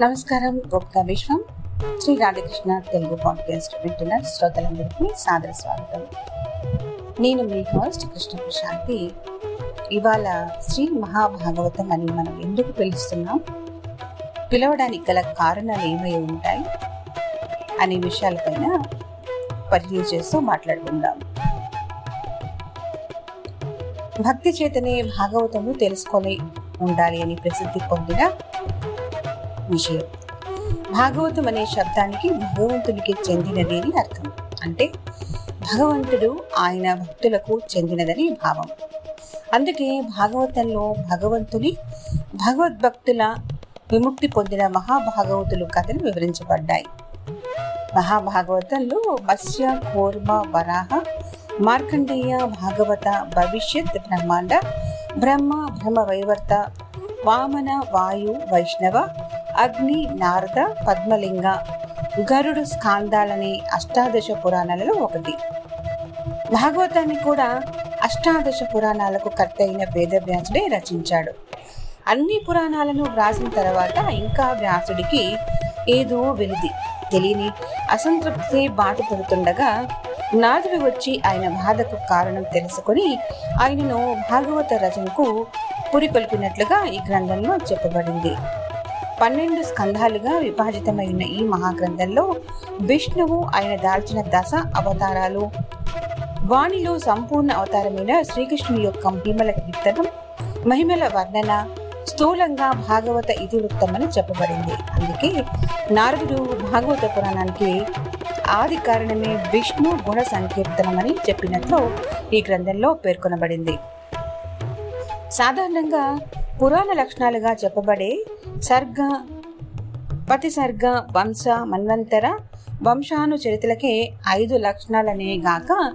నమస్కారం గొప్ప విశ్వం. శ్రీ రాధాకృష్ణ తెలుగు పాడ్కాస్ట్ వింటున్న శ్రోతలందరికీ సాదర స్వాగతం. నేను మీ హోస్ట్ కృష్ణ ప్రశాంతి. ఇవాళ శ్రీ మహాభాగవతం అని మనం ఎందుకు పిలుస్తున్నాం? పిలవడానికి గల కారణాలు ఏమై ఉంటాయి? అనే విషయాలపైన పరిచయం చేస్తూ మాట్లాడుకుందాం. భక్తి చేతనే భాగవతము తెలుసుకొని ఉండాలి అని ప్రసిద్ధి పొందిన విషయం. భాగవతం అనే శబ్దానికి భగవంతునికి చెందినది అని అర్థం. అంటే భగవంతుడు ఆయన భక్తులకు చెందినదని భావం. అందుకే భాగవతంలో భగవంతుని భగవద్భక్తుల విముక్తి పొందిన మహాభాగవతులు కథలు వివరించబడ్డాయి. మహాభాగవతంలో మత్స్య కూర్మ వరాహ మార్కండేయ భాగవత భవిష్యత్ బ్రహ్మాండ బ్రహ్మ బ్రహ్మ వైవర్త వామన వాయు వైష్ణవ అగ్ని నారద పద్మలింగ గరుడు స్కాందాలని అష్టాదశ పురాణాలలో ఒకటి. భాగవతాన్ని కూడా అష్టాదశ పురాణాలకు కర్త అయిన వేదవ్యాసుడే రచించాడు. అన్ని పురాణాలను వ్రాసిన తర్వాత ఇంకా వ్యాసుడికి ఏదో వెలిది తెలియని అసంతృప్తి బాధపడుతుండగా నాదుడు వచ్చి ఆయన బాధకు కారణం తెలుసుకొని ఆయనను భాగవత రచనకు పురికొల్పినట్లుగా ఈ గ్రంథంలో చెప్పబడింది. పన్నెండు స్కంధాలుగా విభాజితమై ఉన్న ఈ మహాగ్రంథంలో విష్ణువు ఆయన దాల్చిన దశ అవతారాలు. వాణిలో సంపూర్ణ అవతారమైన శ్రీకృష్ణుని యొక్క మహిమల కీర్తనం మహిమల వర్ణన స్థూలంగా భాగవత ఇతివృత్తమని చెప్పబడింది. అందుకే నారదుడు భాగవత పురాణానికి ఆది కారణమే విష్ణు గుణ సంకీర్తనమని చెప్పినట్లు ఈ గ్రంథంలో పేర్కొనబడింది. సాధారణంగా పురాణ లక్షణాలుగా చెప్పబడే సర్గ పతిసర్గ వంశ మన్వంతర వంశాను చరిత్రలకే ఐదు లక్షణాలనే గాక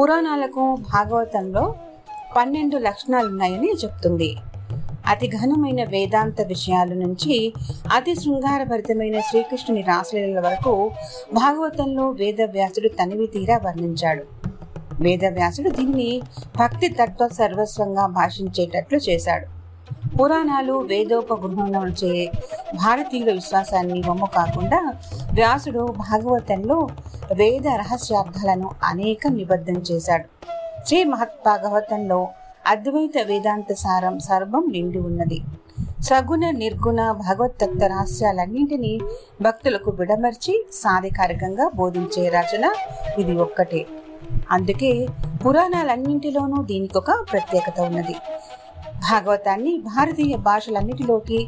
పురాణాలకు భాగవతంలో పన్నెండు లక్షణాలున్నాయని చెప్తుంది. అతి ఘనమైన వేదాంత విషయాల నుంచి అతి శృంగారభరితమైన శ్రీకృష్ణుని రాసలీల వరకు భాగవతంలో వేదవ్యాసుడు తనివి తీరా వర్ణించాడు. వేదవ్యాసుడు దీన్ని భక్తి తత్వ సర్వస్వంగా భాషించేటట్లు చేశాడు. పురాణాలు వేదోపగృహణంచే భారతీయుల విశ్వాసాన్ని బొమ్మ కాకుండా వ్యాసుడు భాగవతంలో వేద రహస్యార్థాలను అనేక నిబద్ధం చేశాడు. శ్రీ మహత్భాగవతంలో అద్వైత వేదాంత సారం సర్వం నిండి ఉన్నది. సగుణ నిర్గుణ భగవత్తత్వ రహస్యాలన్నింటినీ భక్తులకు విడమర్చి సాధికారికంగా బోధించే రచన ఇది ఒక్కటే. అందుకే పురాణాలన్నింటిలోనూ దీనికి ఒక ప్రత్యేకత ఉన్నది. భాగవతాన్ని భారతీయ భాషలన్నిటిలోకి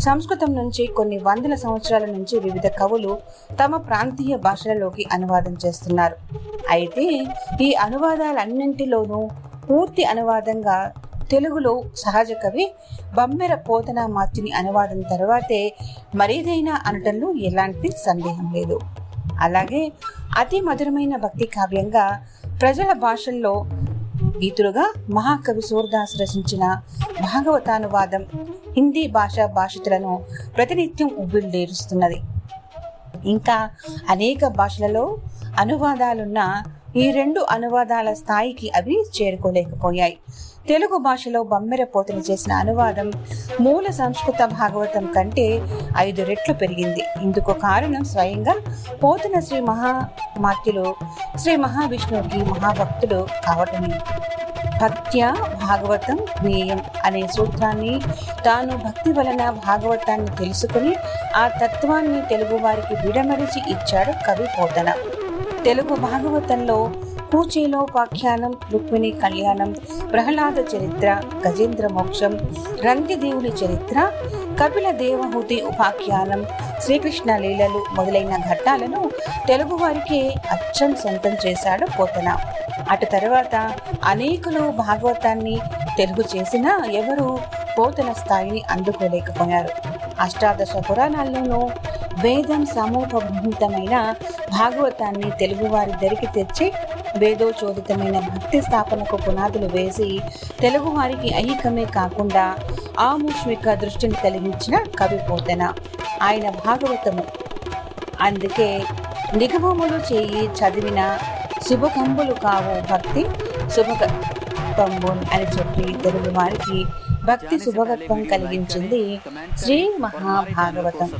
సంస్కృతం నుంచి కొన్ని వందల సంవత్సరాల నుంచి వివిధ కవులు తమ ప్రాంతీయ భాషలలోకి అనువాదం చేస్తున్నారు. అయితే ఈ అనువాదాలన్నింటిలోనూ పూర్తి అనువాదంగా తెలుగులో సహజ కవి బమ్మెర పోతనామాత్యుని అనువాదం తర్వాతే మరేదైనా అనటంలో ఎలాంటి సందేహం లేదు. అలాగే అతి మధురమైన భక్తి కావ్యంగా ప్రజల భాషల్లో గీతులుగా మహాకవి సూర్దాస్ రచించిన భాగవతానువాదం హిందీ భాషా భాషితులను ప్రతినిత్యం ఉవ్విళ్ళేరుస్తున్నది ఇంకా అనేక భాషలలో అనువాదాలున్న ఈ రెండు అనువాదాల స్థాయికి అవి చేరుకోలేకపోయాయి. తెలుగు భాషలో బమ్మెర పోతన చేసిన అనువాదం మూల సంస్కృత భాగవతం కంటే ఐదు రెట్లు పెరిగింది. ఇందుకు కారణం స్వయంగా పోతన శ్రీ మహామాత్యులు శ్రీ మహావిష్ణువుకి మహాభక్తుడు కావటమే. భక్త్య భాగవతం జ్ఞేయం అనే సూత్రాన్ని తాను భక్తి వలన భాగవతాన్ని తెలుసుకుని ఆ తత్వాన్ని తెలుగువారికి విడమరిచి ఇచ్చాడు కవి పోతన. తెలుగు భాగవతంలో కూచేలోపాఖ్యానం రుక్మిణి కళ్యాణం ప్రహ్లాద చరిత్ర గజేంద్ర మోక్షం రంతిదేవుని చరిత్ర కపిల దేవహూతి ఉపాఖ్యానం శ్రీకృష్ణ లీలలు మొదలైన ఘట్టాలను తెలుగువారికి అచ్చం సొంతం చేశాడు పోతన. అటు తర్వాత అనేకులు భాగవతాన్ని తెలుగు చేసినా ఎవరు పోతన స్థాయిని అందుకోలేకపోయారు. అష్టాదశ పురాణాల్లోనూ వేదం సమూహభూతమైన భాగవతాన్ని తెలుగువారిద్దరికి తెచ్చి వేదోచోదితమైన భక్తి స్థాపనకు పునాదులు వేసి తెలుగువారికి ఐహికమే కాకుండా ఆముష్మిక దృష్టిని కలిగించిన కవి పోతన. ఆయన భాగవతము. అందుకే నిగమములు చేయి చదివిన శుభకంబులు కావు భక్తి శుభకంబున్ అని చెప్పి తెలుగు వారికి భక్తి శుభవత్వం కలిగించింది శ్రీ మహాభాగవతం